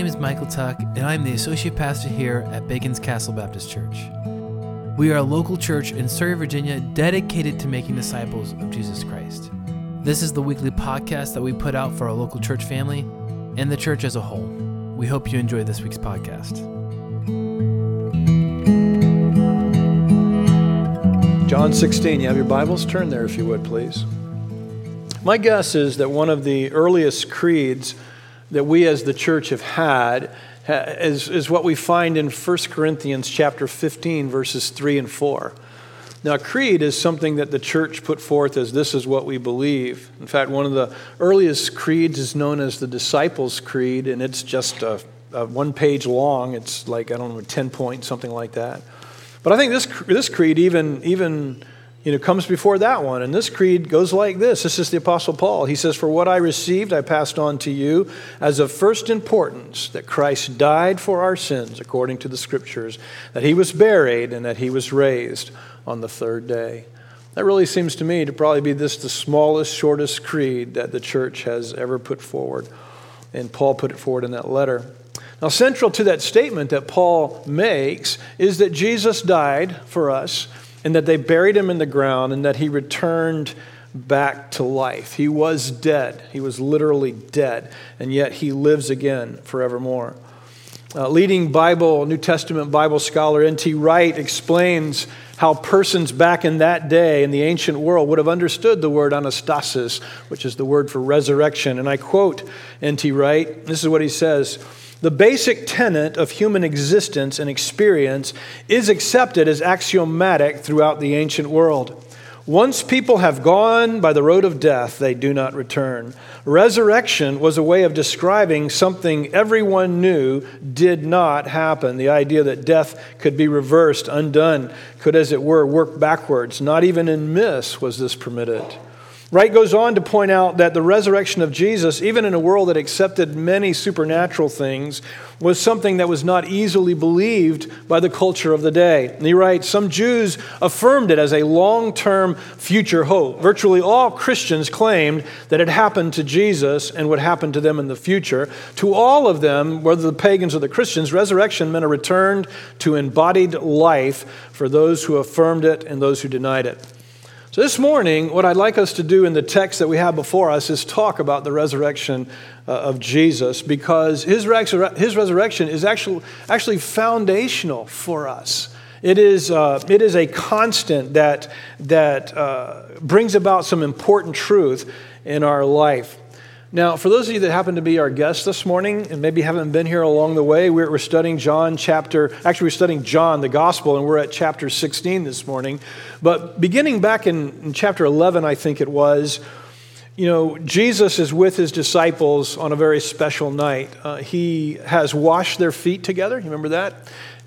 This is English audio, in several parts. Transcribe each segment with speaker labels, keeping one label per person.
Speaker 1: name is Michael Tuck, and I'm the associate pastor here at Bacon's Castle Baptist Church. We are a local church in Surry, Virginia, dedicated to making disciples of Jesus Christ. This is the weekly podcast that we put out for our local church family and the church as a whole. We hope you enjoy this week's podcast.
Speaker 2: John 16, you have your Bibles? Turn there if you would, please. My guess is that one of the earliest creeds that we as the church have had is, is what we find in 1 Corinthians chapter 15, verses 3 and 4. Now, creed is something that the church put forth as this is what we believe. In fact, one of the earliest creeds is known as the Disciples' Creed, and it's just a, a one page long. It's like, I don't know, 10 points, something like that. But I think this, this creed even, even you know, comes before that one. And this creed goes like this. This is the Apostle Paul. He says, For what I received, I passed on to you as of first importance that Christ died for our sins, according to the Scriptures, that he was buried, and that he was raised on the third day. That really seems to me to probably be this the smallest, shortest creed that the church has ever put forward. And Paul put it forward in that letter. Now, central to that statement that Paul makes is that Jesus died for us and that they buried him in the ground and that he returned back to life. He was dead. He was literally dead, and yet he lives again forevermore. Uh, leading Bible, New Testament Bible scholar N.T. Wright explains how persons back in that day in the ancient world would have understood the word anastasis, which is the word for resurrection. And I quote N.T. Wright this is what he says the basic tenet of human existence and experience is accepted as axiomatic throughout the ancient world. Once people have gone by the road of death, they do not return. Resurrection was a way of describing something everyone knew did not happen. The idea that death could be reversed, undone, could, as it were, work backwards. Not even in myths was this permitted. Wright goes on to point out that the resurrection of Jesus, even in a world that accepted many supernatural things, was something that was not easily believed by the culture of the day. And he writes Some Jews affirmed it as a long term future hope. Virtually all Christians claimed that it happened to Jesus and would happen to them in the future. To all of them, whether the pagans or the Christians, resurrection meant a return to embodied life for those who affirmed it and those who denied it. So, this morning, what I'd like us to do in the text that we have before us is talk about the resurrection uh, of Jesus because his, his resurrection is actually, actually foundational for us. It is, uh, it is a constant that, that uh, brings about some important truth in our life. Now, for those of you that happen to be our guests this morning and maybe haven't been here along the way, we're, we're, studying John chapter, actually, we're studying John, the gospel, and we're at chapter 16 this morning. But beginning back in, in chapter 11, I think it was, you know, Jesus is with his disciples on a very special night. Uh, he has washed their feet together. You remember that?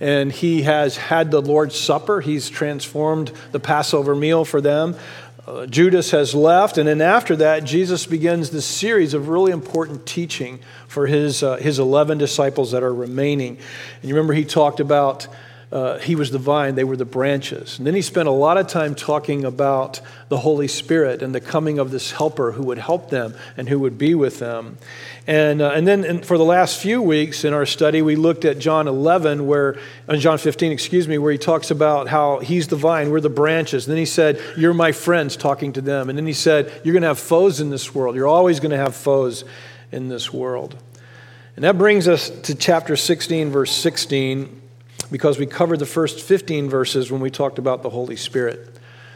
Speaker 2: And he has had the Lord's Supper. He's transformed the Passover meal for them. Uh, Judas has left, and then after that, Jesus begins this series of really important teaching for his, uh, his 11 disciples that are remaining. And you remember he talked about uh, he was the vine, they were the branches. And then he spent a lot of time talking about the Holy Spirit and the coming of this helper who would help them and who would be with them. And, uh, and then for the last few weeks in our study, we looked at John 11, where, uh, John 15, excuse me, where he talks about how he's the vine, we're the branches. And then he said, You're my friends, talking to them. And then he said, You're going to have foes in this world. You're always going to have foes in this world. And that brings us to chapter 16, verse 16 because we covered the first 15 verses when we talked about the Holy Spirit.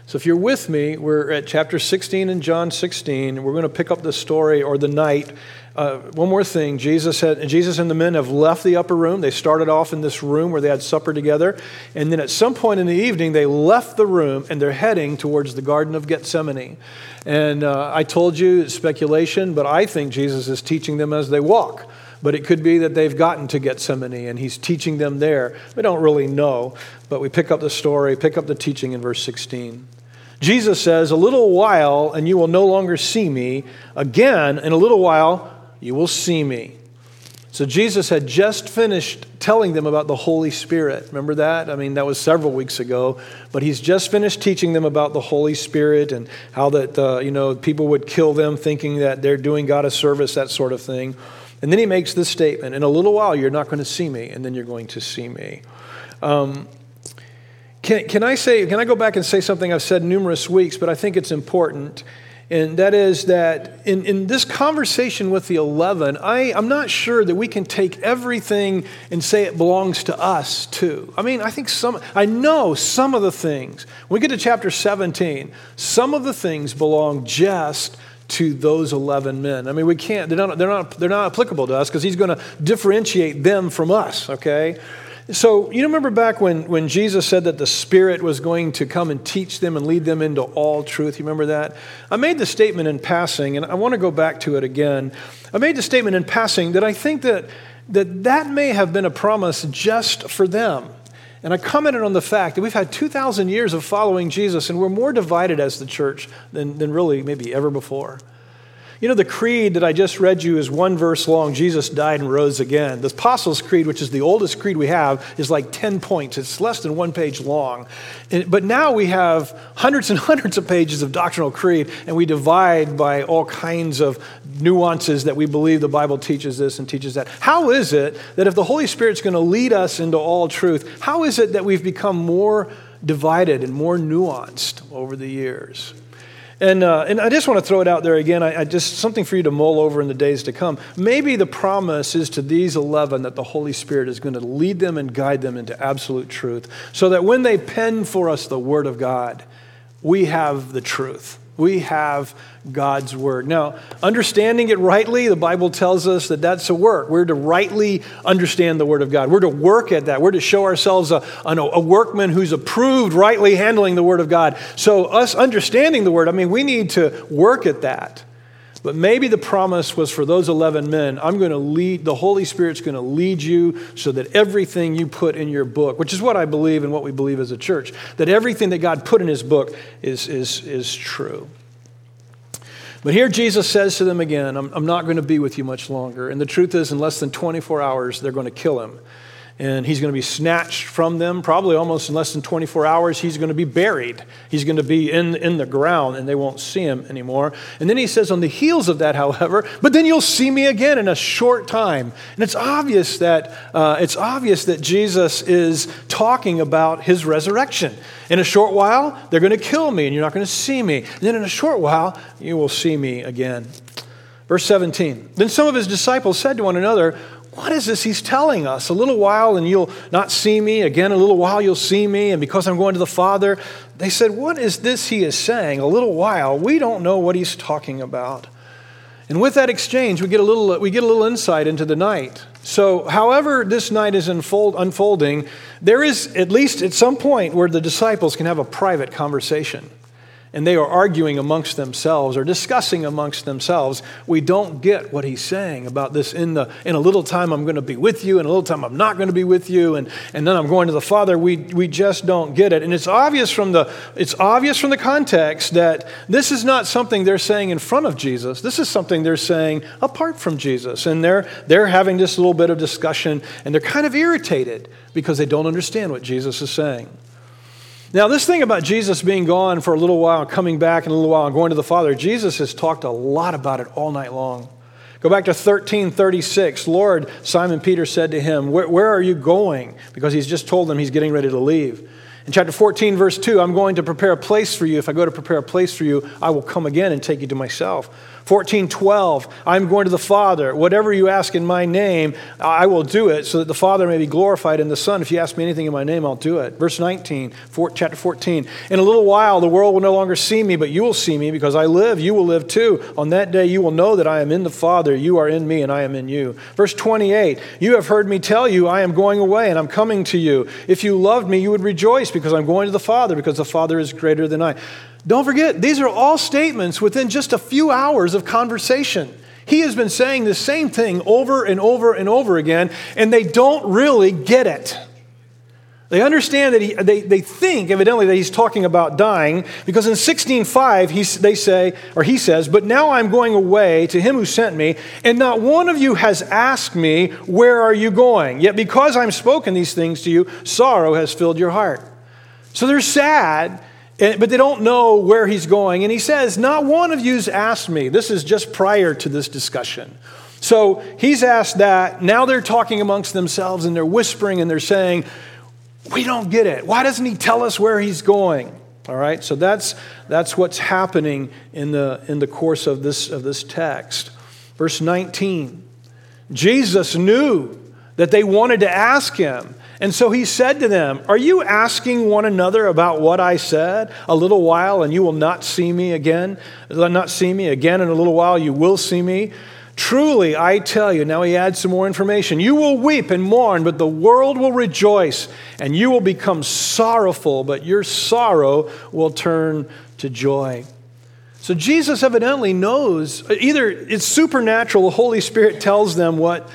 Speaker 2: So if you're with me, we're at chapter 16 in John 16. We're going to pick up the story or the night. Uh, one more thing Jesus, had, Jesus and the men have left the upper room. They started off in this room where they had supper together. And then at some point in the evening, they left the room and they're heading towards the Garden of Gethsemane. And uh, I told you, it's speculation, but I think Jesus is teaching them as they walk. But it could be that they've gotten to Gethsemane and he's teaching them there. We don't really know, but we pick up the story, pick up the teaching in verse 16. Jesus says, A little while and you will no longer see me. Again, in a little while, you will see me. So Jesus had just finished telling them about the Holy Spirit. Remember that? I mean, that was several weeks ago. But he's just finished teaching them about the Holy Spirit and how that, uh, you know, people would kill them thinking that they're doing God a service, that sort of thing. And then he makes this statement In a little while, you're not going to see me, and then you're going to see me. Um, can, can I say, can I go back and say something I've said numerous weeks, but I think it's important? And that is that in, in this conversation with the 11, I, I'm not sure that we can take everything and say it belongs to us too. I mean, I think some, I know some of the things, when we get to chapter 17, some of the things belong just to those 11 men. I mean, we can't, they're not, they're not, they're not applicable to us because he's going to differentiate them from us, okay? So, you remember back when, when Jesus said that the Spirit was going to come and teach them and lead them into all truth? You remember that? I made the statement in passing, and I want to go back to it again. I made the statement in passing that I think that that, that may have been a promise just for them. And I commented on the fact that we've had 2,000 years of following Jesus, and we're more divided as the church than, than really maybe ever before. You know, the creed that I just read you is one verse long Jesus died and rose again. The Apostles' Creed, which is the oldest creed we have, is like 10 points. It's less than one page long. But now we have hundreds and hundreds of pages of doctrinal creed, and we divide by all kinds of nuances that we believe the Bible teaches this and teaches that. How is it that if the Holy Spirit's going to lead us into all truth, how is it that we've become more divided and more nuanced over the years? And, uh, and I just want to throw it out there again. I, I, just something for you to mull over in the days to come. Maybe the promise is to these 11 that the Holy Spirit is going to lead them and guide them into absolute truth so that when they pen for us the Word of God, we have the truth. We have God's word. Now, understanding it rightly, the Bible tells us that that's a work. We're to rightly understand the word of God. We're to work at that. We're to show ourselves a, a workman who's approved, rightly handling the word of God. So, us understanding the word, I mean, we need to work at that. But maybe the promise was for those 11 men I'm going to lead, the Holy Spirit's going to lead you so that everything you put in your book, which is what I believe and what we believe as a church, that everything that God put in his book is, is, is true. But here Jesus says to them again, I'm, I'm not going to be with you much longer. And the truth is, in less than 24 hours, they're going to kill him and he's going to be snatched from them probably almost in less than 24 hours he's going to be buried. He's going to be in, in the ground and they won't see him anymore. And then he says on the heels of that however but then you'll see me again in a short time. And it's obvious that uh, it's obvious that jesus is talking about his resurrection. In a short while they're going to kill me and you're not going to see me. And then in a short while you will see me again. Verse 17. Then some of his disciples said to one another, what is this he's telling us? A little while and you'll not see me. Again, a little while you'll see me. And because I'm going to the Father, they said, What is this he is saying? A little while. We don't know what he's talking about. And with that exchange, we get a little, we get a little insight into the night. So, however, this night is unfold, unfolding, there is at least at some point where the disciples can have a private conversation and they are arguing amongst themselves or discussing amongst themselves, we don't get what he's saying about this in, the, in a little time I'm going to be with you, in a little time I'm not going to be with you, and, and then I'm going to the Father. We, we just don't get it. And it's obvious, from the, it's obvious from the context that this is not something they're saying in front of Jesus. This is something they're saying apart from Jesus. And they're, they're having this little bit of discussion, and they're kind of irritated because they don't understand what Jesus is saying. Now, this thing about Jesus being gone for a little while, and coming back in a little while, and going to the Father, Jesus has talked a lot about it all night long. Go back to 1336. Lord, Simon Peter said to him, where, where, are you going? Because he's just told them he's getting ready to leave. In chapter 14, verse 2, I'm going to prepare a place for you. If I go to prepare a place for you, I will come again and take you to myself. 1412, I'm going to the Father. Whatever you ask in my name, I will do it so that the Father may be glorified in the Son. If you ask me anything in my name, I'll do it. Verse 19, four, chapter 14. In a little while, the world will no longer see me, but you will see me because I live. You will live too. On that day, you will know that I am in the Father. You are in me, and I am in you. Verse 28, you have heard me tell you, I am going away, and I'm coming to you. If you loved me, you would rejoice because I'm going to the Father, because the Father is greater than I. Don't forget, these are all statements within just a few hours of conversation. He has been saying the same thing over and over and over again, and they don't really get it. They understand that he, they, they think, evidently, that he's talking about dying, because in 16.5, he, they say, or he says, But now I'm going away to him who sent me, and not one of you has asked me, Where are you going? Yet because I'm spoken these things to you, sorrow has filled your heart. So they're sad but they don't know where he's going. And he says, Not one of you's asked me. This is just prior to this discussion. So he's asked that. Now they're talking amongst themselves and they're whispering and they're saying, We don't get it. Why doesn't he tell us where he's going? All right, so that's, that's what's happening in the, in the course of this, of this text. Verse 19 Jesus knew that they wanted to ask him. And so he said to them, Are you asking one another about what I said? A little while, and you will not see me again. Not see me again in a little while, you will see me. Truly, I tell you, now he adds some more information. You will weep and mourn, but the world will rejoice, and you will become sorrowful, but your sorrow will turn to joy. So Jesus evidently knows either it's supernatural, the Holy Spirit tells them what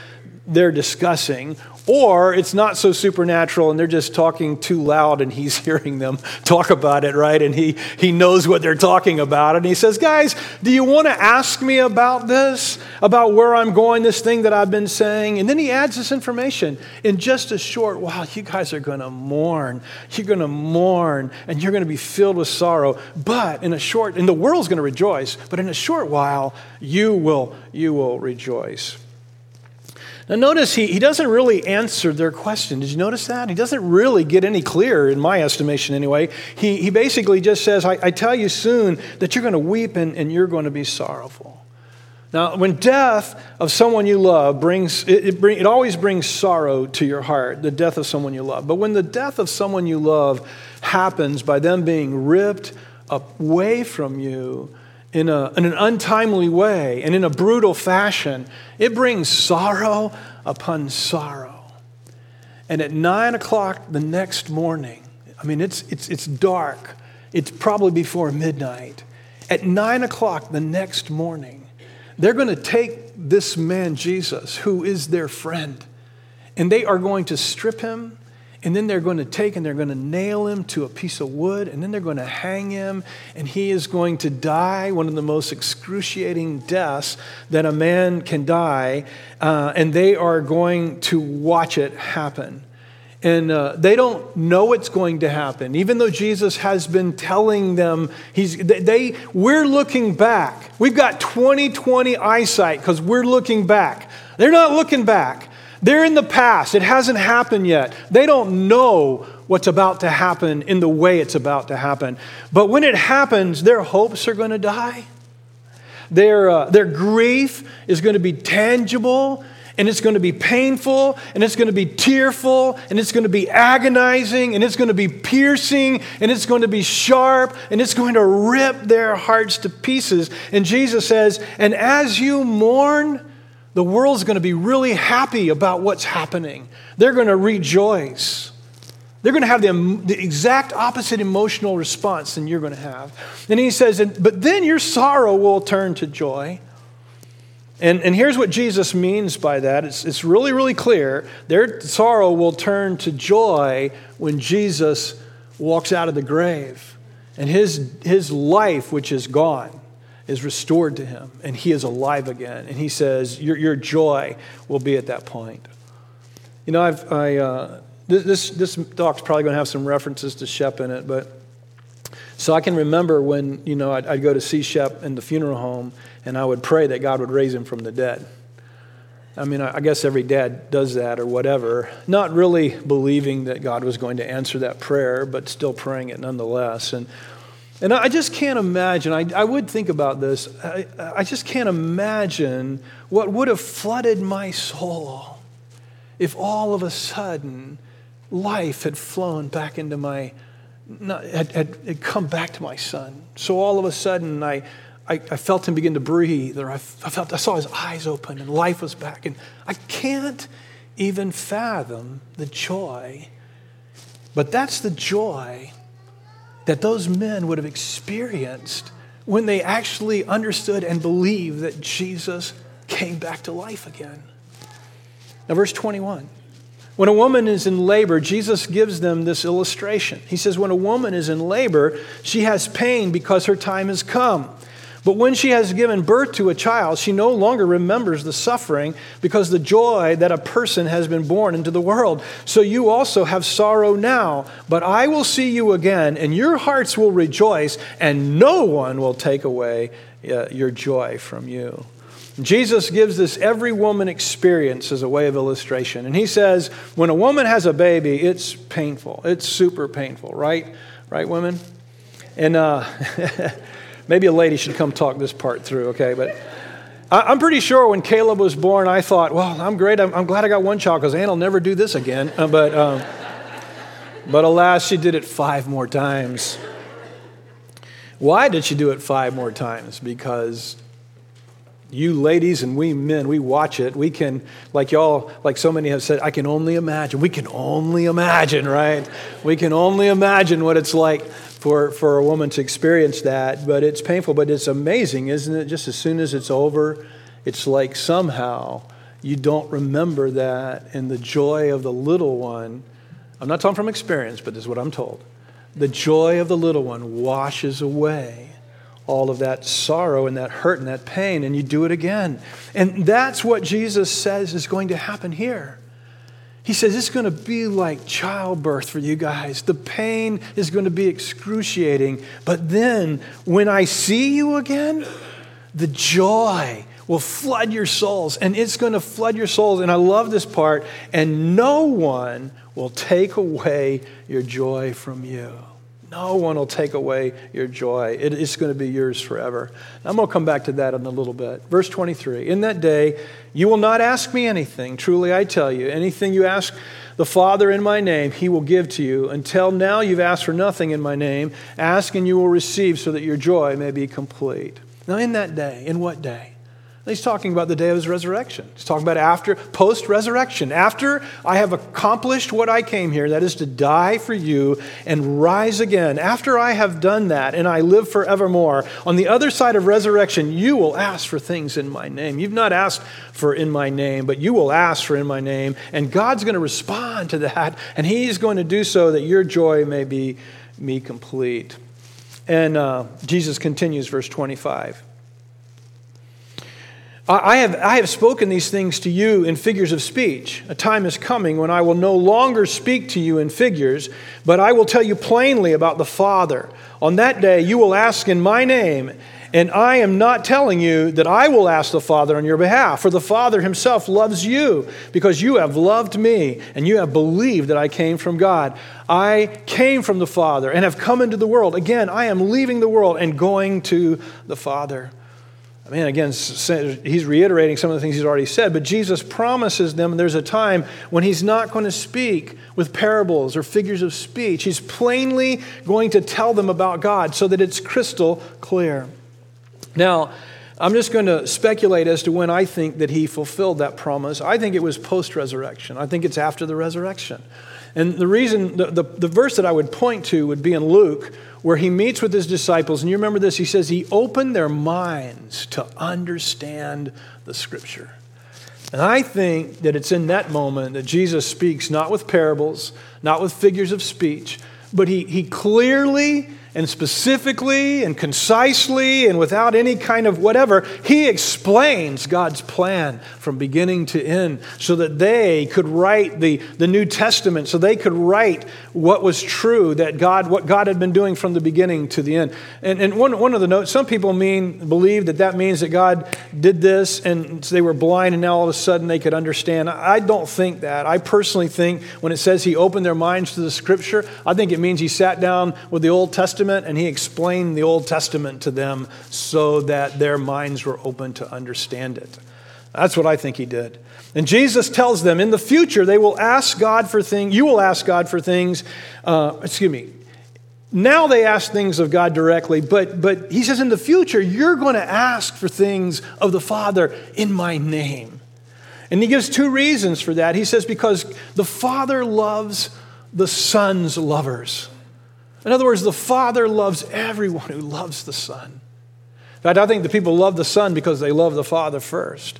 Speaker 2: they're discussing, or it's not so supernatural and they're just talking too loud and he's hearing them talk about it, right? And he, he knows what they're talking about. And he says, Guys, do you want to ask me about this, about where I'm going, this thing that I've been saying? And then he adds this information in just a short while. You guys are going to mourn. You're going to mourn and you're going to be filled with sorrow. But in a short, and the world's going to rejoice, but in a short while, you will, you will rejoice. Now, notice he, he doesn't really answer their question. Did you notice that? He doesn't really get any clearer, in my estimation anyway. He, he basically just says, I, I tell you soon that you're going to weep and, and you're going to be sorrowful. Now, when death of someone you love brings, it, it, bring, it always brings sorrow to your heart, the death of someone you love. But when the death of someone you love happens by them being ripped away from you, in, a, in an untimely way and in a brutal fashion, it brings sorrow upon sorrow. And at nine o'clock the next morning, I mean, it's, it's, it's dark, it's probably before midnight. At nine o'clock the next morning, they're going to take this man, Jesus, who is their friend, and they are going to strip him and then they're going to take and they're going to nail him to a piece of wood, and then they're going to hang him, and he is going to die one of the most excruciating deaths that a man can die, uh, and they are going to watch it happen. And uh, they don't know what's going to happen, even though Jesus has been telling them. He's they. We're looking back. We've got 20/20 eyesight because we're looking back. They're not looking back. They're in the past. It hasn't happened yet. They don't know what's about to happen in the way it's about to happen. But when it happens, their hopes are going to die. Their, uh, their grief is going to be tangible and it's going to be painful and it's going to be tearful and it's going to be agonizing and it's going to be piercing and it's going to be sharp and it's going to rip their hearts to pieces. And Jesus says, And as you mourn, the world's going to be really happy about what's happening. They're going to rejoice. They're going to have the, the, exact opposite emotional response than you're going to have. And he says, But then your sorrow will turn to joy. And, and here's what Jesus means by that it's, it's really, really clear. Their sorrow will turn to joy when Jesus walks out of the grave and his, his life, which is gone, is restored to him and he is alive again. And he says, Your, your joy will be at that point. You know, I've, I, uh, this, this talk's probably going to have some references to Shep in it, but so I can remember when, you know, I'd, I'd go to see Shep in the funeral home and I would pray that God would raise him from the dead. I mean, I guess every dad does that or whatever, not really believing that God was going to answer that prayer, but still praying it nonetheless. And and I just can't imagine, I, I would think about this, I, I just can't imagine what would have flooded my soul if all of a sudden life had flown back into my, not, had, had, had come back to my son. So all of a sudden I, I, I felt him begin to breathe, or I, I, felt, I saw his eyes open and life was back. And I can't even fathom the joy, but that's the joy that those men would have experienced when they actually understood and believed that Jesus came back to life again. Now, verse 21. When a woman is in labor, Jesus gives them this illustration. He says, When a woman is in labor, she has pain because her time has come. But when she has given birth to a child, she no longer remembers the suffering because the joy that a person has been born into the world. So you also have sorrow now, but I will see you again, and your hearts will rejoice, and no one will take away uh, your joy from you. Jesus gives this every woman experience as a way of illustration. And he says, when a woman has a baby, it's painful. It's super painful, right? Right, women? And uh, maybe a lady should come talk this part through, okay? But I'm pretty sure when Caleb was born, I thought, well, I'm great. I'm, I'm glad I got one child because Ann will never do this again. Uh, but, um, but alas, she did it five more times. Why did she do it five more times? Because you ladies and we men, we watch it. We can, like y'all, like so many have said, I can only imagine. We can only imagine, right? We can only imagine what it's like for, for a woman to experience that. But it's painful, but it's amazing, isn't it? Just as soon as it's over, it's like somehow you don't remember that and the joy of the little one. I'm not talking from experience, but this is what I'm told. The joy of the little one washes away all of that sorrow and that hurt and that pain, and you do it again. And that's what Jesus says is going to happen here. He says it's going to be like childbirth for you guys. The pain is going to be excruciating. But then when I see you again, the joy will flood your souls. And it's going to flood your souls. And I love this part. And no one will take away your joy from you. No one will take away your joy. It is going to be yours forever. I'm going to come back to that in a little bit. Verse 23 In that day, you will not ask me anything. Truly, I tell you, anything you ask the Father in my name, he will give to you. Until now, you've asked for nothing in my name. Ask and you will receive so that your joy may be complete. Now, in that day, in what day? He's talking about the day of his resurrection. He's talking about after, post resurrection. After I have accomplished what I came here, that is to die for you and rise again. After I have done that and I live forevermore, on the other side of resurrection, you will ask for things in my name. You've not asked for in my name, but you will ask for in my name. And God's going to respond to that, and He's going to do so that your joy may be me complete. And uh, Jesus continues, verse 25. I have, I have spoken these things to you in figures of speech. A time is coming when I will no longer speak to you in figures, but I will tell you plainly about the Father. On that day, you will ask in my name, and I am not telling you that I will ask the Father on your behalf, for the Father himself loves you, because you have loved me, and you have believed that I came from God. I came from the Father and have come into the world. Again, I am leaving the world and going to the Father. I mean, again, he's reiterating some of the things he's already said, but Jesus promises them there's a time when he's not going to speak with parables or figures of speech. He's plainly going to tell them about God so that it's crystal clear. Now, I'm just going to speculate as to when I think that he fulfilled that promise. I think it was post resurrection, I think it's after the resurrection. And the reason, the, the, the, verse that I would point to would be in Luke, where he meets with his disciples. And you remember this? He says, He opened their minds to understand the scripture. And I think that it's in that moment that Jesus speaks not with parables, not with figures of speech, but he, he clearly and specifically and concisely and without any kind of whatever, he explains God's plan from beginning to end so that they could write the, the New Testament, so they could write what was true, that God, what God had been doing from the beginning to the end. And, and one, one of the notes, some people mean, believe that that means that God did this and they were blind and now all of a sudden they could understand. I don't think that. I personally think when it says he opened their minds to the scripture, I think it means he sat down with the Old Testament Testament and he explained the Old Testament to them so that their minds were open to understand it. That's what I think he did. And Jesus tells them in the future they will ask God for things, you will ask God for things, uh, excuse me. Now they ask things of God directly, but, but he says in the future you're going to ask for things of the Father in my name. And he gives two reasons for that. He says, because the Father loves the Son's lovers. In other words, the Father loves everyone who loves the Son. In fact, I think the people love the Son because they love the Father first.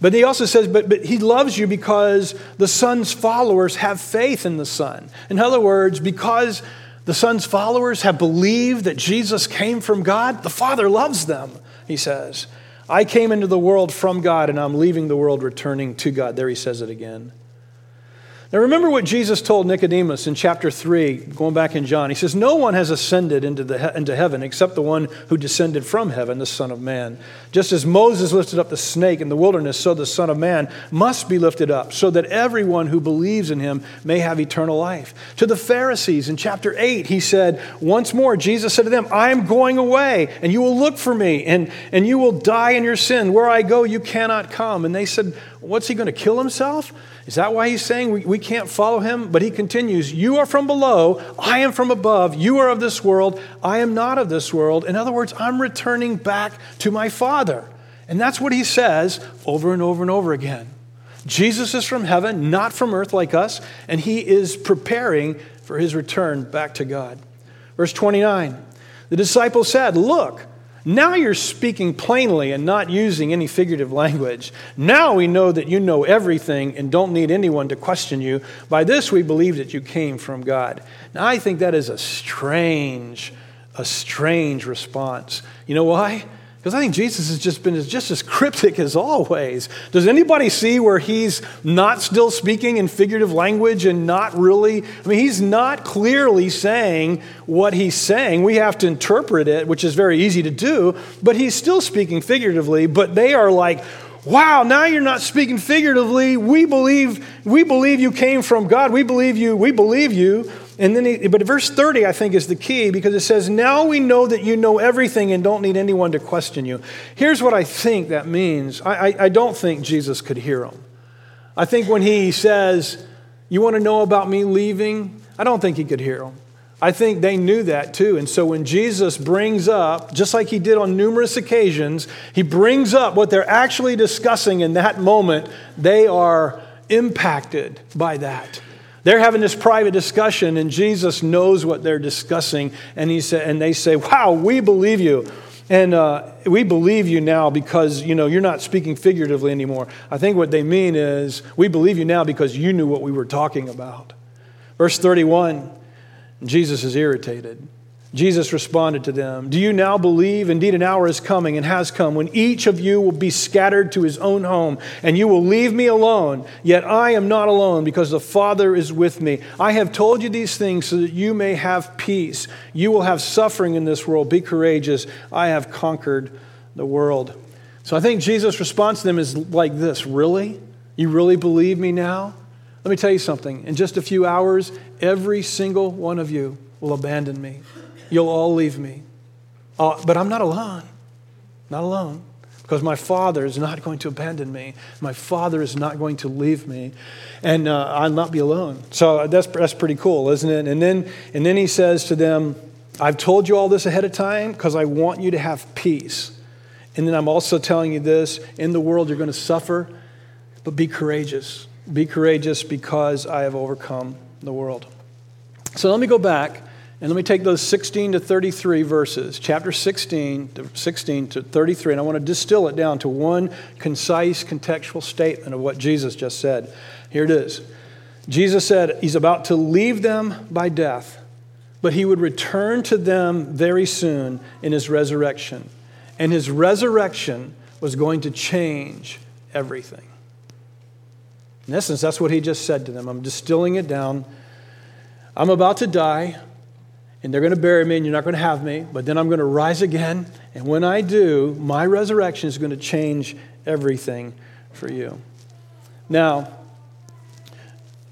Speaker 2: But he also says, but, but he loves you because the Son's followers have faith in the Son. In other words, because the Son's followers have believed that Jesus came from God, the Father loves them, he says. I came into the world from God and I'm leaving the world returning to God. There he says it again. Now, remember what Jesus told Nicodemus in chapter 3, going back in John. He says, No one has ascended into, the, into heaven except the one who descended from heaven, the Son of Man. Just as Moses lifted up the snake in the wilderness, so the Son of Man must be lifted up, so that everyone who believes in him may have eternal life. To the Pharisees in chapter 8, he said, Once more, Jesus said to them, I am going away, and you will look for me, and, and you will die in your sin. Where I go, you cannot come. And they said, What's he going to kill himself? Is that why he's saying we, we can't follow him? But he continues, You are from below, I am from above, you are of this world, I am not of this world. In other words, I'm returning back to my Father. And that's what he says over and over and over again. Jesus is from heaven, not from earth like us, and he is preparing for his return back to God. Verse 29 The disciples said, Look, now you're speaking plainly and not using any figurative language. Now we know that you know everything and don't need anyone to question you. By this we believe that you came from God. Now I think that is a strange, a strange response. You know why? Because I think Jesus has just been just as cryptic as always. Does anybody see where he's not still speaking in figurative language and not really? I mean, he's not clearly saying what he's saying. We have to interpret it, which is very easy to do, but he's still speaking figuratively. But they are like, wow now you're not speaking figuratively we believe we believe you came from god we believe you we believe you and then, he, but verse 30, I think, is the key because it says, Now we know that you know everything and don't need anyone to question you. Here's what I think that means I, I, I don't think Jesus could hear them. I think when he says, You want to know about me leaving? I don't think he could hear them. I think they knew that too. And so when Jesus brings up, just like he did on numerous occasions, he brings up what they're actually discussing in that moment, they are impacted by that. They're having this private discussion, and Jesus knows what they're discussing, and, he sa- and they say, Wow, we believe you. And uh, we believe you now because you know you're not speaking figuratively anymore. I think what they mean is we believe you now because you knew what we were talking about. Verse 31, Jesus is irritated. Jesus responded to them, Do you now believe? Indeed, an hour is coming and has come when each of you will be scattered to his own home, and you will leave me alone. Yet I am not alone because the Father is with me. I have told you these things so that you may have peace. You will have suffering in this world. Be courageous. I have conquered the world. So I think Jesus' response to them is like this Really? You really believe me now? Let me tell you something. In just a few hours, every single one of you will abandon me. You'll all leave me. Uh, but I'm not alone. Not alone. Because my Father is not going to abandon me. My Father is not going to leave me. And uh, I'll not be alone. So that's, that's pretty cool, isn't it? And then, and then he says to them, I've told you all this ahead of time because I want you to have peace. And then I'm also telling you this in the world, you're going to suffer, but be courageous. Be courageous because I have overcome the world. So let me go back and let me take those 16 to 33 verses, chapter 16 to 16 to 33, and I want to distill it down to one concise contextual statement of what Jesus just said. Here it is. Jesus said he's about to leave them by death, but he would return to them very soon in his resurrection. And his resurrection was going to change everything. In essence, that's what he just said to them. I'm distilling it down. I'm about to die and they're going to bury me and you're not going to have me, but then I'm going to rise again. And when I do, my resurrection is going to change everything for you. Now,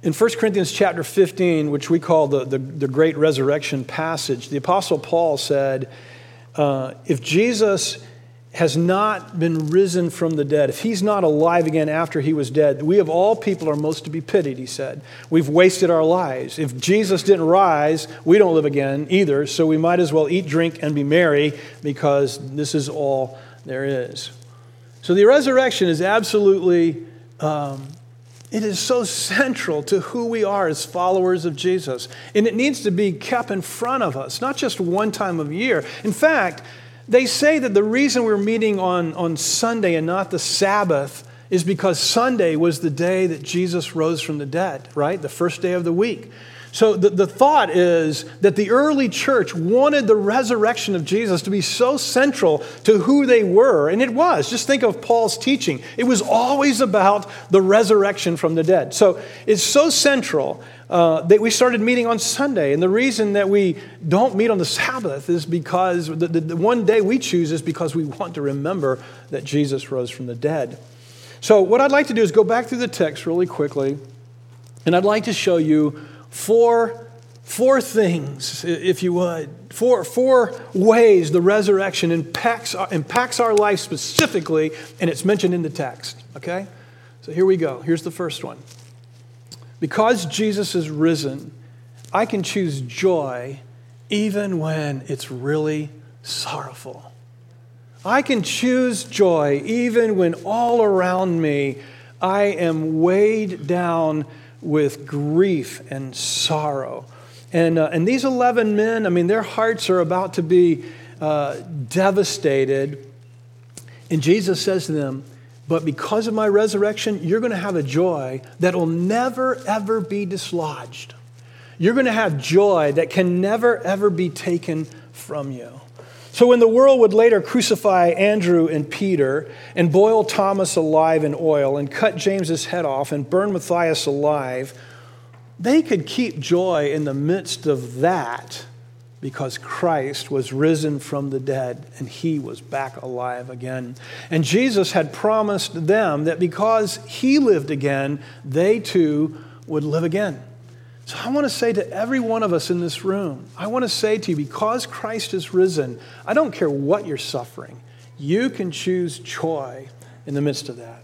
Speaker 2: in 1 Corinthians chapter 15, which we call the, the, the great resurrection passage, the Apostle Paul said, uh, if Jesus has not been risen from the dead, if he's not alive again after he was dead, we of all people are most to be pitied, he said. We've wasted our lives. If Jesus didn't rise, we don't live again either, so we might as well eat, drink, and be merry because this is all there is. So the resurrection is absolutely, um, it is so central to who we are as followers of Jesus. And it needs to be kept in front of us, not just one time of year. In fact, they say that the reason we're meeting on, on Sunday and not the Sabbath is because Sunday was the day that Jesus rose from the dead, right? The first day of the week. So the, the thought is that the early church wanted the resurrection of Jesus to be so central to who they were, and it was. Just think of Paul's teaching. It was always about the resurrection from the dead. So it's so central uh, we started meeting on Sunday. And the reason that we don't meet on the Sabbath is because the, the, the one day we choose is because we want to remember that Jesus rose from the dead. So, what I'd like to do is go back through the text really quickly, and I'd like to show you four, four things, if you would, four, four ways the resurrection impacts, impacts our life specifically, and it's mentioned in the text. Okay? So, here we go. Here's the first one. Because Jesus is risen, I can choose joy even when it's really sorrowful. I can choose joy even when all around me I am weighed down with grief and sorrow. And, uh, and these 11 men, I mean, their hearts are about to be uh, devastated. And Jesus says to them, But because of my resurrection, you're going to have a joy that will never, ever be dislodged. You're going to have joy that can never, ever be taken from you. So, when the world would later crucify Andrew and Peter, and boil Thomas alive in oil, and cut James's head off, and burn Matthias alive, they could keep joy in the midst of that because Christ was risen from the dead and he was back alive again. And Jesus had promised them that because he lived again, they too would live again. So I want to say to every one of us in this room, I want to say to you, because Christ is risen, I don't care what you're suffering, you can choose joy in the midst of that.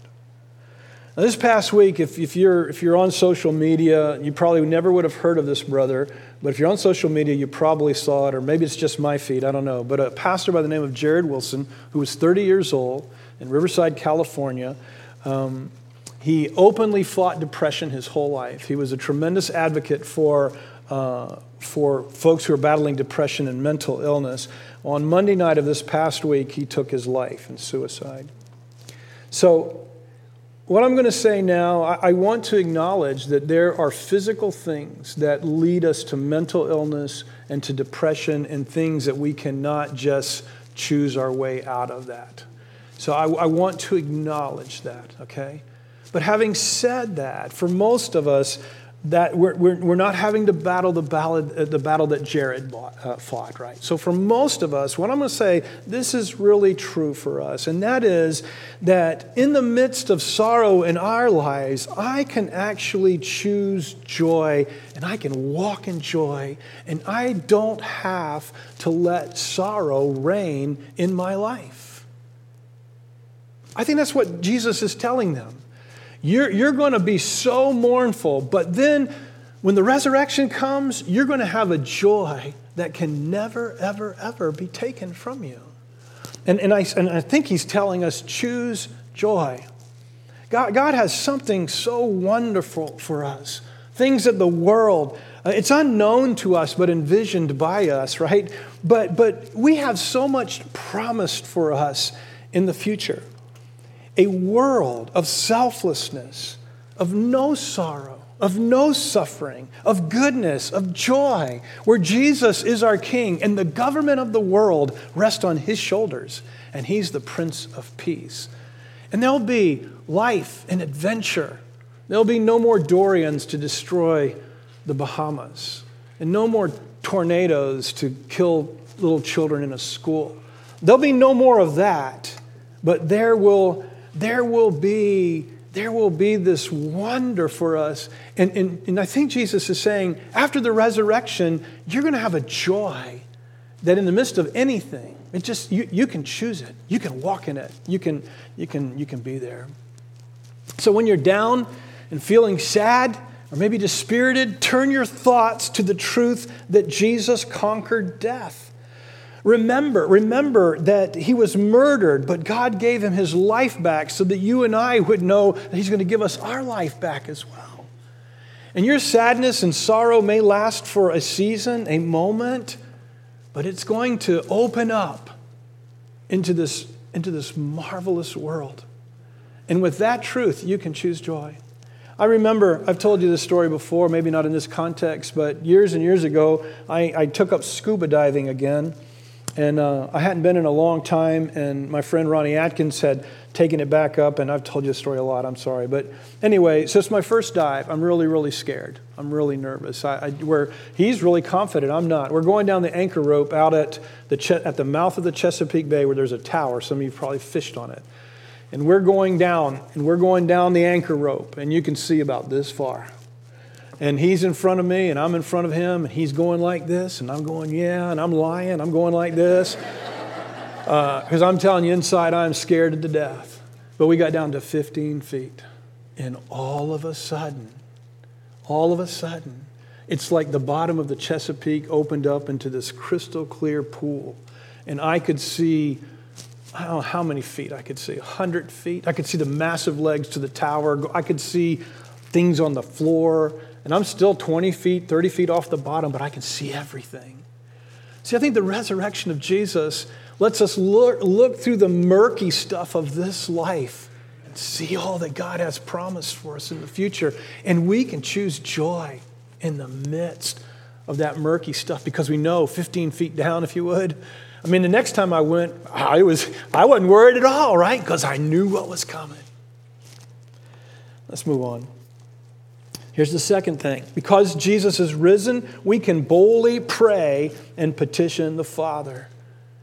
Speaker 2: Now, this past week, if, if, you're, if you're on social media, you probably never would have heard of this brother, but if you're on social media, you probably saw it, or maybe it's just my feed, I don't know. But a pastor by the name of Jared Wilson, who was 30 years old in Riverside, California, um, he openly fought depression his whole life. He was a tremendous advocate for, uh, for folks who are battling depression and mental illness. On Monday night of this past week, he took his life in suicide. So, what I'm going to say now, I, want to acknowledge that there are physical things that lead us to mental illness and to depression and things that we cannot just choose our way out of that. So I, I, want to acknowledge that, okay? But having said that, for most of us, that we're, we're, we're not having to battle the, ballad, uh, the battle that Jared bought, uh, fought, right? So, for most of us, what I'm going to say, this is really true for us, and that is that in the midst of sorrow in our lives, I can actually choose joy and I can walk in joy, and I don't have to let sorrow reign in my life. I think that's what Jesus is telling them. You're, you're going to be so mournful, but then when the resurrection comes, you're going to have a joy that can never, ever, ever be taken from you. And, and, I, and I think he's telling us choose joy. God, God has something so wonderful for us, things that the world, uh, it's unknown to us but envisioned by us, right? But, but we have so much promised for us in the future a world of selflessness, of no sorrow, of no suffering, of goodness, of joy, where Jesus is our King and the government of the world rests on his shoulders, and he's the Prince of Peace. And there'll be life and adventure. There'll be no more Dorians to destroy the Bahamas, and no more tornadoes to kill little children in a school. There'll be no more of that, but there will there will be there will be this wonder for us. And, and, and I think Jesus is saying, after the resurrection, you're going to have a joy that in the midst of anything, it just you, you can choose it. You can walk in it. You can, you can, you can be there. So when you're down and feeling sad or maybe dispirited, turn your thoughts to the truth that Jesus conquered death. Remember, remember that he was murdered, but God gave him his life back so that you and I would know that he's going to give us our life back as well. And your sadness and sorrow may last for a season, a moment, but it's going to open up into this, into this marvelous world. And with that truth, you can choose joy. I remember, I've told you this story before, maybe not in this context, but years and years ago, I, I took up scuba diving again. And uh, I hadn't been in a long time, and my friend Ronnie Atkins had taken it back up, and I've told you the story a lot, I'm sorry. But anyway, so it's my first dive. I'm really, really scared. I'm really nervous. I, I, where he's really confident, I'm not. We're going down the anchor rope out at the, at the mouth of the Chesapeake Bay where there's a tower. Some of you probably fished on it. And we're going down, and we're going down the anchor rope, and you can see about this far. And he's in front of me, and I'm in front of him, and he's going like this, and I'm going, yeah, and I'm lying, I'm going like this. Because uh, I'm telling you, inside, I'm scared to death. But we got down to 15 feet, and all of a sudden, all of a sudden, it's like the bottom of the Chesapeake opened up into this crystal clear pool. And I could see I don't know how many feet I could see, 100 feet. I could see the massive legs to the tower. I could see things on the floor. And I'm still 20 feet, 30 feet off the bottom, but I can see everything. See, I think the resurrection of Jesus lets us look, look through the murky stuff of this life and see all that God has promised for us in the future. And we can choose joy in the midst of that murky stuff because we know 15 feet down, if you would, I mean, the next time I went, I, was, I wasn't worried at all, right? Because I knew what was coming. Let's move on. Here's the second thing. Because Jesus is risen, we can boldly pray and petition the Father.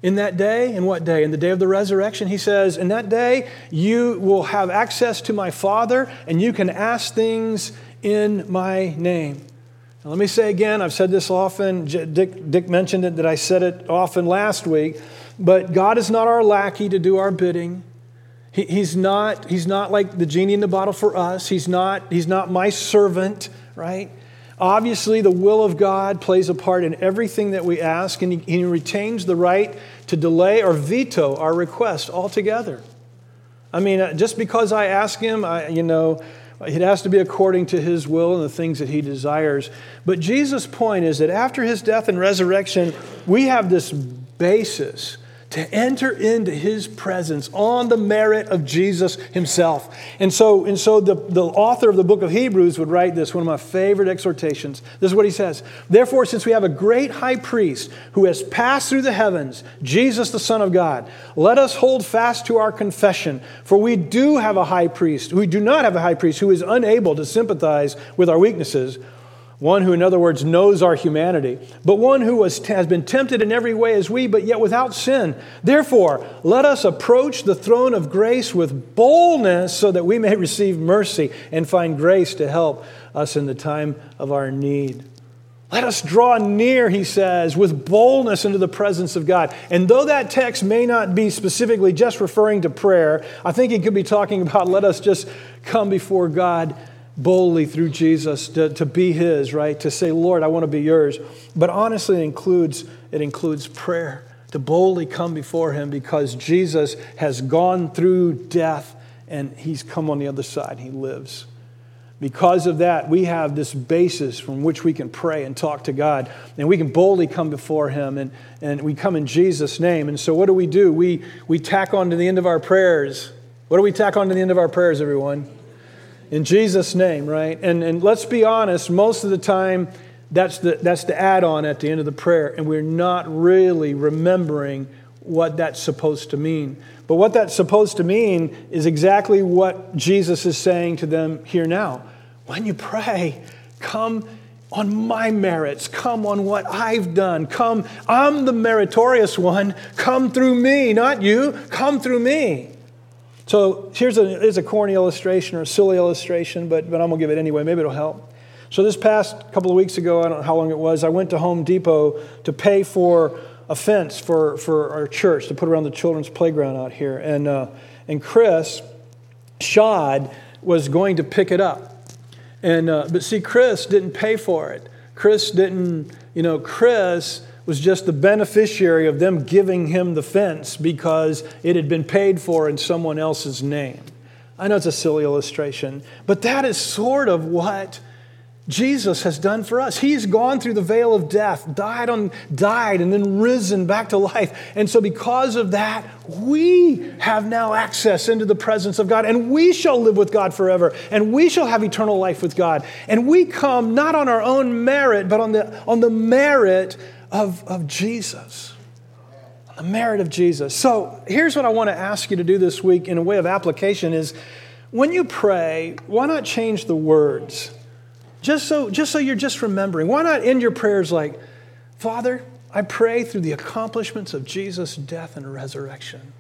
Speaker 2: In that day, in what day? In the day of the resurrection, he says, In that day, you will have access to my Father, and you can ask things in my name. Now, let me say again, I've said this often. Dick, Dick mentioned it that I said it often last week, but God is not our lackey to do our bidding. He, he's, not, he's not like the genie in the bottle for us. He's not, he's not my servant, right? Obviously, the will of God plays a part in everything that we ask, and he, he retains the right to delay or veto our request altogether. I mean, uh, just because I ask him, I, you know, it has to be according to his will and the things that he desires. But Jesus' point is that after his death and resurrection, we have this basis to enter into his presence on the merit of Jesus himself. And so, and so the, the author of the book of Hebrews would write this, one of my favorite exhortations. This is what he says Therefore, since we have a great high priest who has passed through the heavens, Jesus the Son of God, let us hold fast to our confession. For we do have a high priest, we do not have a high priest who is unable to sympathize with our weaknesses one who, in other words, knows our humanity, but one who was, has been tempted in every way as we, but yet without sin. Therefore, let us approach the throne of grace with boldness so that we may receive mercy and find grace to help us in the time of our need. Let us draw near, he says, with boldness into the presence of God. And though that text may not be specifically just referring to prayer, I think it could be talking about let us just come before God boldly through Jesus to, to be his, right? To say, Lord, I want to be yours. But honestly, it includes, it includes prayer, to boldly come before him because Jesus has gone through death and he's come on the other side. He lives. Because of that, we have this basis from which we can pray and talk to God, and we can boldly come before Him, and, and we come in Jesus' name. And so, what do we do? We, we tack on to the end of our prayers. What do we tack on to the end of our prayers, everyone? In Jesus' name, right? And, and let's be honest, most of the time, that's the, that's the add on at the end of the prayer, and we're not really remembering what that's supposed to mean. But what that's supposed to mean is exactly what Jesus is saying to them here now. When you pray, come on my merits, come on what I've done, come, I'm the meritorious one, come through me, not you, come through me. So here's a, here's a corny illustration or a silly illustration, but, but I'm going to give it anyway. Maybe it'll help. So this past couple of weeks ago, I don't know how long it was, I went to Home Depot to pay for a fence for, for our church to put around the children's playground out here. And, uh, and Chris Shad was going to pick it up. And, uh, but see, Chris didn't pay for it. Chris didn't, you know, Chris was just the beneficiary of them giving him the fence because it had been paid for in someone else's name. I know it's a silly illustration, but that is sort of what Jesus has done for us. He's gone through the veil of death, died on died and then risen back to life. And so because of that, we have now access into the presence of God and we shall live with God forever and we shall have eternal life with God. And we come not on our own merit, but on the on the merit of, of Jesus. The merit of Jesus. So here's what I want to ask you to do this week in a way of application is when you pray, why not change the words? Just so, just so you're just remembering. Why not end your prayers like, Father, I pray through the accomplishments of Jesus' death and resurrection.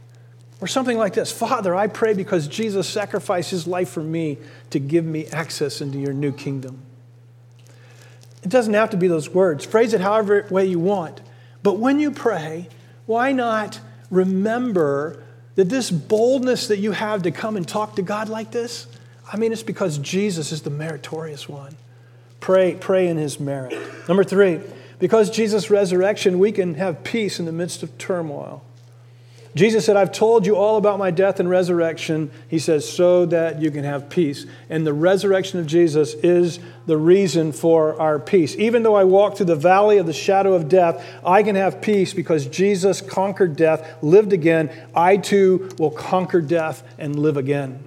Speaker 2: Or something like this Father, I pray because Jesus sacrificed his life for me to give me access into your new kingdom. It doesn't have to be those words. Phrase it however way you want. But when you pray, why not remember that this boldness that you have to come and talk to God like this? I mean, it's because Jesus is the meritorious one. Pray, pray in his merit. Number three, because Jesus' resurrection, we can have peace in the midst of turmoil. Jesus said, I've told you all about my death and resurrection. He says, so that you can have peace. And the resurrection of Jesus is the reason for our peace. Even though I walk through the valley of the shadow of death, I can have peace because Jesus conquered death, lived again. I too will conquer death and live again.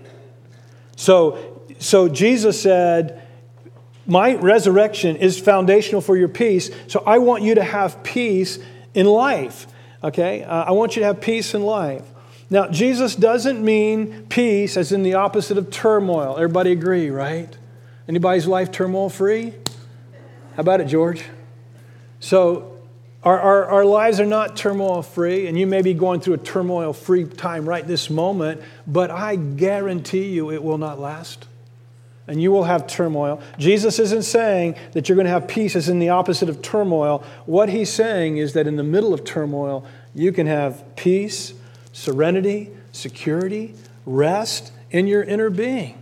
Speaker 2: So, so Jesus said, my resurrection is foundational for your peace. So I want you to have peace in life. Okay? Uh, I want you to have peace in life. Now, Jesus doesn't mean peace as in the opposite of turmoil. Everybody agree, right? Anybody's life turmoil free? How about it, George? So, our, our, our lives are not turmoil free, and you may be going through a turmoil free time right this moment, but I guarantee you it will not last and you will have turmoil. Jesus isn't saying that you're going to have peace as in the opposite of turmoil. What he's saying is that in the middle of turmoil, you can have peace, serenity, security, rest in your inner being.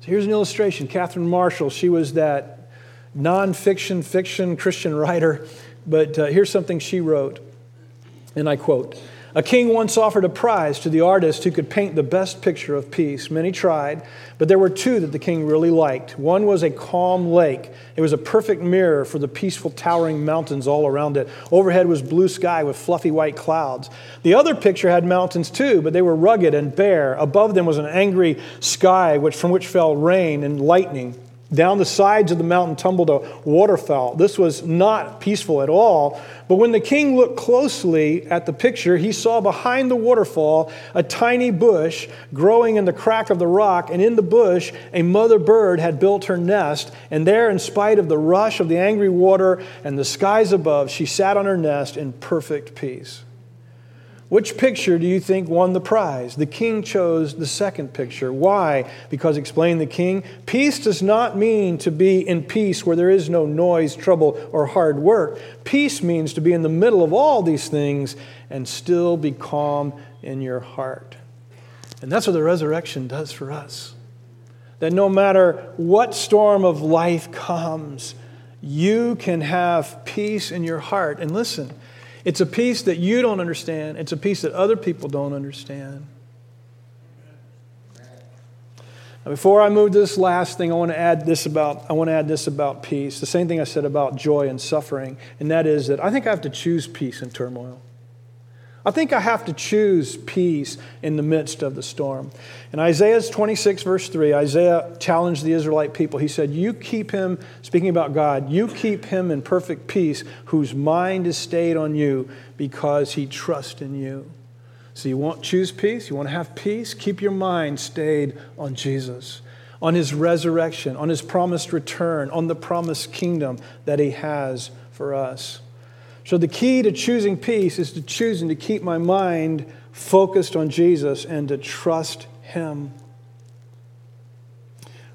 Speaker 2: So here's an illustration. Catherine Marshall, she was that nonfiction, fiction Christian writer, but uh, here's something she wrote, and I quote a king once offered a prize to the artist who could paint the best picture of peace. Many tried, but there were two that the king really liked. One was a calm lake. It was a perfect mirror for the peaceful, towering mountains all around it. Overhead was blue sky with fluffy white clouds. The other picture had mountains too, but they were rugged and bare. Above them was an angry sky which, from which fell rain and lightning. Down the sides of the mountain tumbled a waterfall. This was not peaceful at all. But when the king looked closely at the picture, he saw behind the waterfall a tiny bush growing in the crack of the rock. And in the bush, a mother bird had built her nest. And there, in spite of the rush of the angry water and the skies above, she sat on her nest in perfect peace. Which picture do you think won the prize? The king chose the second picture. Why? Because, explained the king, peace does not mean to be in peace where there is no noise, trouble, or hard work. Peace means to be in the middle of all these things and still be calm in your heart. And that's what the resurrection does for us. That no matter what storm of life comes, you can have peace in your heart. And listen, it's a peace that you don't understand, it's a peace that other people don't understand. Now, before I move to this last thing, I want to add this about I want to add this about peace. The same thing I said about joy and suffering, and that is that I think I have to choose peace in turmoil. I think I have to choose peace in the midst of the storm. In Isaiah 26, verse 3, Isaiah challenged the Israelite people. He said, You keep him, speaking about God, you keep him in perfect peace, whose mind is stayed on you because he trusts in you. So you want choose peace? You want to have peace? Keep your mind stayed on Jesus, on his resurrection, on his promised return, on the promised kingdom that he has for us. So, the key to choosing peace is to choosing to keep my mind focused on Jesus and to trust Him.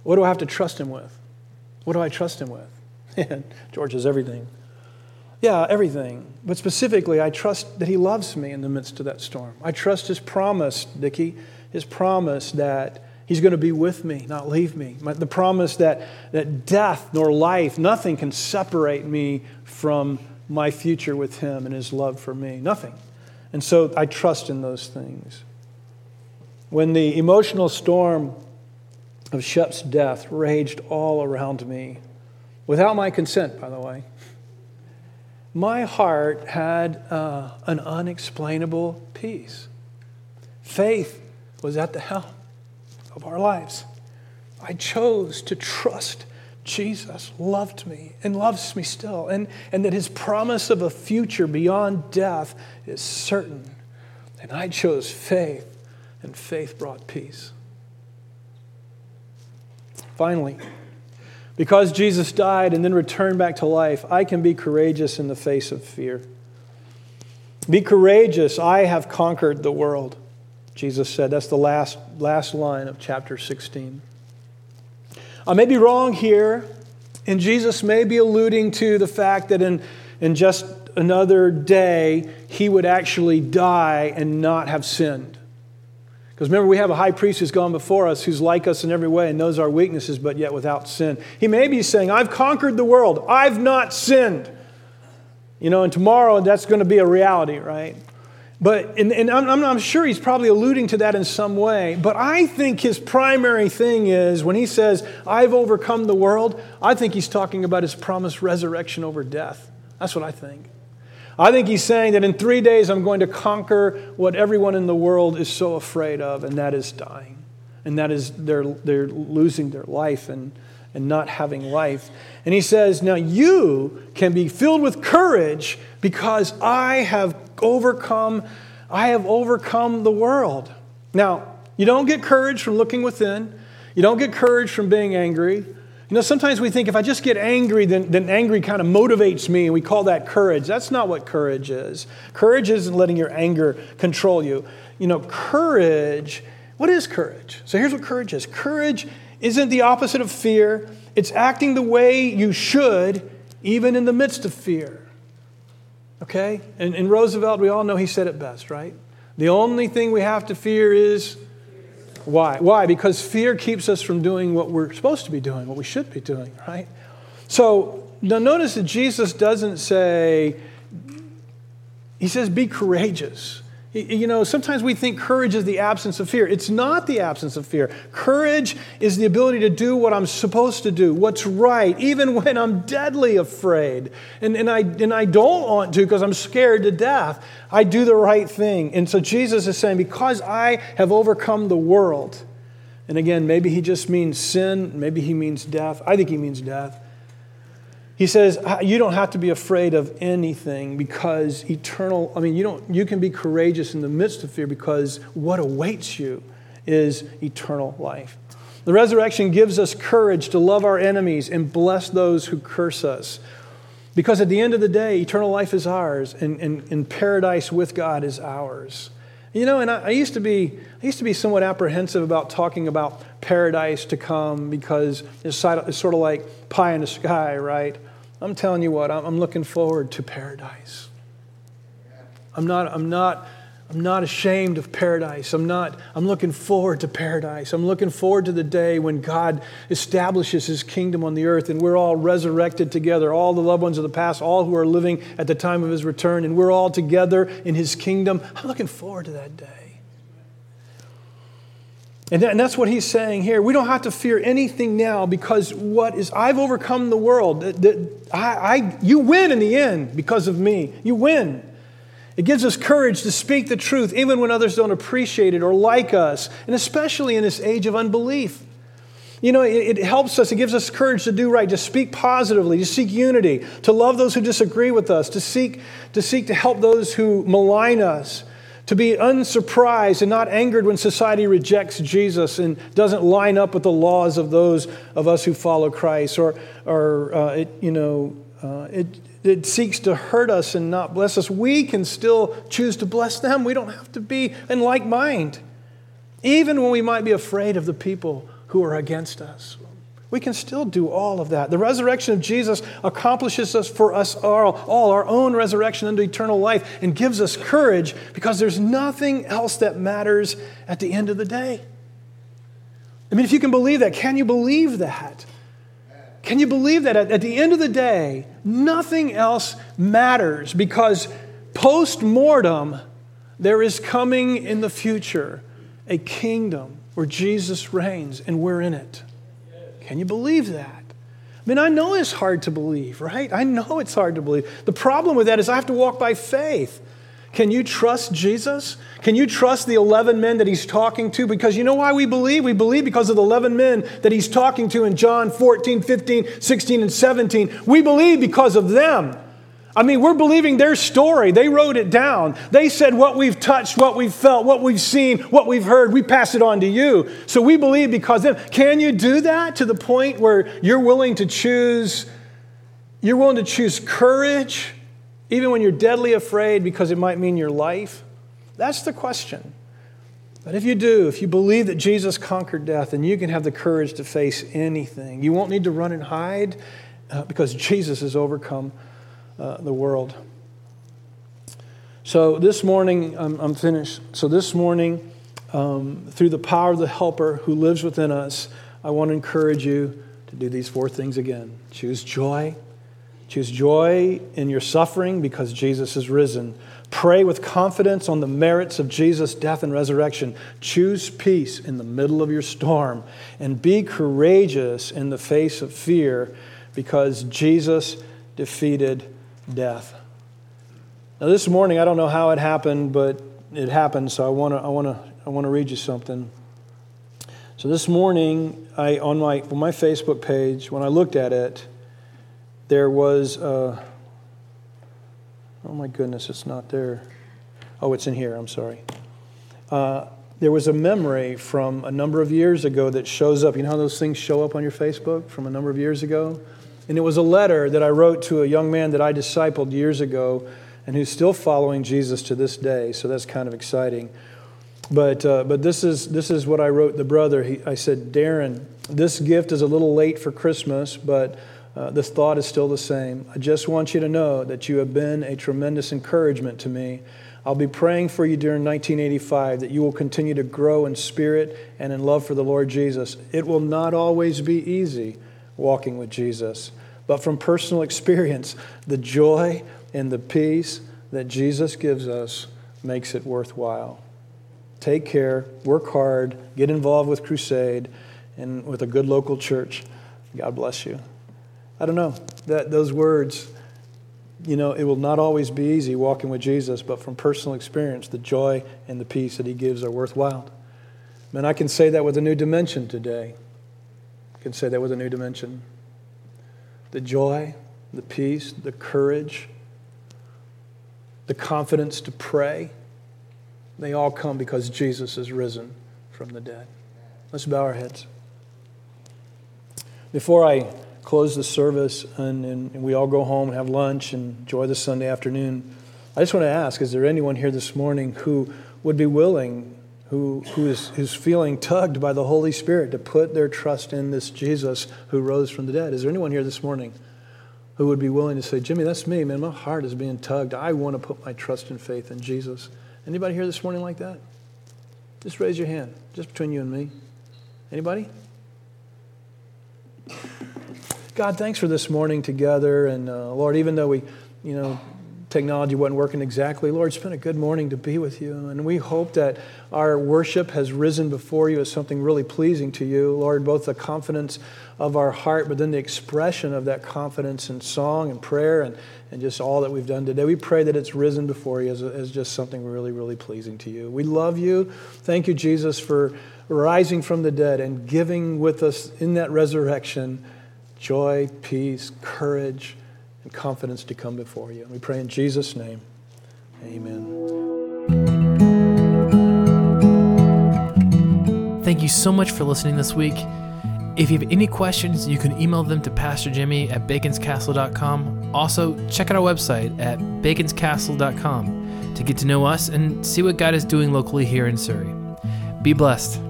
Speaker 2: What do I have to trust Him with? What do I trust Him with? George has everything. Yeah, everything. But specifically, I trust that He loves me in the midst of that storm. I trust His promise, Dickie, His promise that He's going to be with me, not leave me. The promise that, that death nor life, nothing can separate me from my future with Him and His love for me. Nothing. And so I trust in those things. When the emotional storm of Shep's death raged all around me, without my consent, by the way, my heart had uh, an unexplainable peace. Faith was at the helm of our lives. I chose to trust Jesus loved me and loves me still, and, and that his promise of a future beyond death is certain. And I chose faith, and faith brought peace. Finally, because Jesus died and then returned back to life, I can be courageous in the face of fear. Be courageous, I have conquered the world, Jesus said. That's the last, last line of chapter 16. I may be wrong here, and Jesus may be alluding to the fact that in, in just another day, he would actually die and not have sinned. Because remember, we have a high priest who's gone before us, who's like us in every way and knows our weaknesses, but yet without sin. He may be saying, I've conquered the world, I've not sinned. You know, and tomorrow that's going to be a reality, right? But, and, and I'm, I'm sure he's probably alluding to that in some way, but I think his primary thing is when he says, I've overcome the world, I think he's talking about his promised resurrection over death. That's what I think. I think he's saying that in three days I'm going to conquer what everyone in the world is so afraid of, and that is dying. And that is they're, they're losing their life and, and not having life. And he says, Now you can be filled with courage because I have overcome, I have overcome the world. Now, you don't get courage from looking within. You don't get courage from being angry. You know, sometimes we think if I just get angry, then, then angry kind of motivates me, and we call that courage. That's not what courage is. Courage isn't letting your anger control you. You know, courage, what is courage? So here's what courage is courage isn't the opposite of fear, it's acting the way you should, even in the midst of fear. Okay? And in Roosevelt, we all know he said it best, right? The only thing we have to fear is why? Why? Because fear keeps us from doing what we're supposed to be doing, what we should be doing, right? So now notice that Jesus doesn't say, He says, be courageous. You know, sometimes we think courage is the absence of fear. It's not the absence of fear. Courage is the ability to do what I'm supposed to do, what's right, even when I'm deadly afraid. And, and, I, and I don't want to because I'm scared to death. I do the right thing. And so Jesus is saying, because I have overcome the world, and again, maybe he just means sin, maybe he means death. I think he means death. He says, You don't have to be afraid of anything because eternal, I mean, you, don't, you can be courageous in the midst of fear because what awaits you is eternal life. The resurrection gives us courage to love our enemies and bless those who curse us. Because at the end of the day, eternal life is ours, and, and, and paradise with God is ours. You know, and I, I, used to be I used to be somewhat apprehensive about talking about paradise to come because it's, sort of like pie in the sky, right? I'm telling you what, I'm looking forward to paradise. I'm not, I'm not, I'm not ashamed of paradise. I'm not, I'm looking forward to paradise. I'm looking forward to the day when God establishes his kingdom on the earth and we're all resurrected together, all the loved ones of the past, all who are living at the time of his return, and we're all together in his kingdom. I'm looking forward to that day. And, and that's what he's saying here. We don't have to fear anything now because what is, I've overcome the world. I, I, you win in the end because of me. You win. It gives us courage to speak the truth even when others don't appreciate it or like us, and especially in this age of unbelief. You know, it, it, helps us, it gives us courage to do right, to speak positively, to seek unity, to love those who disagree with us, to seek to, seek to help those who malign us, to be unsurprised and not angered when society rejects Jesus and doesn't line up with the laws of those of us who follow Christ, or, or uh, it, you know, uh, it, it seeks to hurt us and not bless us. We can still choose to bless them. We don't have to be in like mind, even when we might be afraid of the people who are against us. We can still do all of that. The resurrection of Jesus accomplishes us for us all, all our own resurrection unto eternal life and gives us courage because there's nothing else that matters at the end of the day. I mean, if you can believe that, can you believe that? Can you believe that at, at the end of the day, nothing else matters because post mortem, there is coming in the future a kingdom where Jesus reigns and we're in it. Can you believe that? I mean, I know it's hard to believe, right? I know it's hard to believe. The problem with that is I have to walk by faith. Can you trust Jesus? Can you trust the 11 men that he's talking to? Because you know why we believe? We believe because of the 11 men that he's talking to in John 14, 15, 16, and 17. We believe because of them. I mean, we're believing their story. They wrote it down. They said what we've touched, what we've felt, what we've seen, what we've heard, we pass it on to you. So we believe because them. Can you do that to the point where you're willing to choose, you're willing to choose courage, even when you're deadly afraid because it might mean your life? That's the question. But if you do, if you believe that Jesus conquered death, then you can have the courage to face anything. You won't need to run and hide uh, because Jesus has overcome uh, the world. So this morning, I'm, I'm finished. So this morning, um, through the power of the Helper who lives within us, I want to encourage you to do these four things again. Choose joy. Choose joy in your suffering because Jesus is risen. Pray with confidence on the merits of Jesus' death and resurrection. Choose peace in the middle of your storm. And be courageous in the face of fear because Jesus defeated death. Now, this morning, I don't know how it happened, but it happened, so I want to I wanna, I wanna read you something. So, this morning, I, on, my, on my Facebook page, when I looked at it, there was, uh, oh my goodness, it's not there. Oh, it's in here, I'm sorry. Uh, there was a memory from a number of years ago that shows up. You know how those things show up on your Facebook from a number of years ago? And it was a letter that I wrote to a young man that I discipled years ago and who's still following Jesus to this day. So that's kind of exciting. But, uh, but this, is, this is what I wrote the brother. He, I said, Darren, this gift is a little late for Christmas, but uh, this thought is still the same. I just want you to know that you have been a tremendous encouragement to me. I'll be praying for you during 1985 that you will continue to grow in spirit and in love for the Lord Jesus. It will not always be easy walking with Jesus. But from personal experience, the joy and the peace that Jesus gives us makes it worthwhile. Take care, work hard, get involved with Crusade and with a good local church. God bless you. I don't know, that those words, you know, it will not always be easy walking with Jesus, but from personal experience, the joy and the peace that he gives are worthwhile. Man, I can say that with a new dimension today can say that with a new dimension. The joy, the peace, the courage, the confidence to pray, they all come because Jesus is risen from the dead. Let's bow our heads. Before I close the service and, and, we all go home and have lunch and enjoy the Sunday afternoon, I just want to ask is there anyone here this morning who would be willing who, who is, is feeling tugged by the Holy Spirit to put their trust in this Jesus who rose from the dead. Is there anyone here this morning who would be willing to say, Jimmy, that's me, man. My heart is being tugged. I want to put my trust and faith in Jesus. Anybody here this morning like that? Just raise your hand, just between you and me. Anybody? God, thanks for this morning together. And uh, Lord, even though we, you know, technology wasn't working exactly. Lord, it's been a good morning to be with you. And we hope that our worship has risen before you as something really pleasing to you. Lord, both the confidence of our heart, but then the expression of that confidence in song and prayer and, and just all that we've done today. We pray that it's risen before you as, as just something really, really pleasing to you. We love you. Thank you, Jesus, for rising from the dead and giving with us in that resurrection joy, peace, courage and confidence to come before you. And we pray in Jesus' name. Amen.
Speaker 1: Thank you so much for listening this week. If you have any questions, you can email them to Pastor Jimmy at baconscastle.com. Also, check out our website at baconscastle.com to get to know us and see what God is doing locally here in Surry. Be blessed.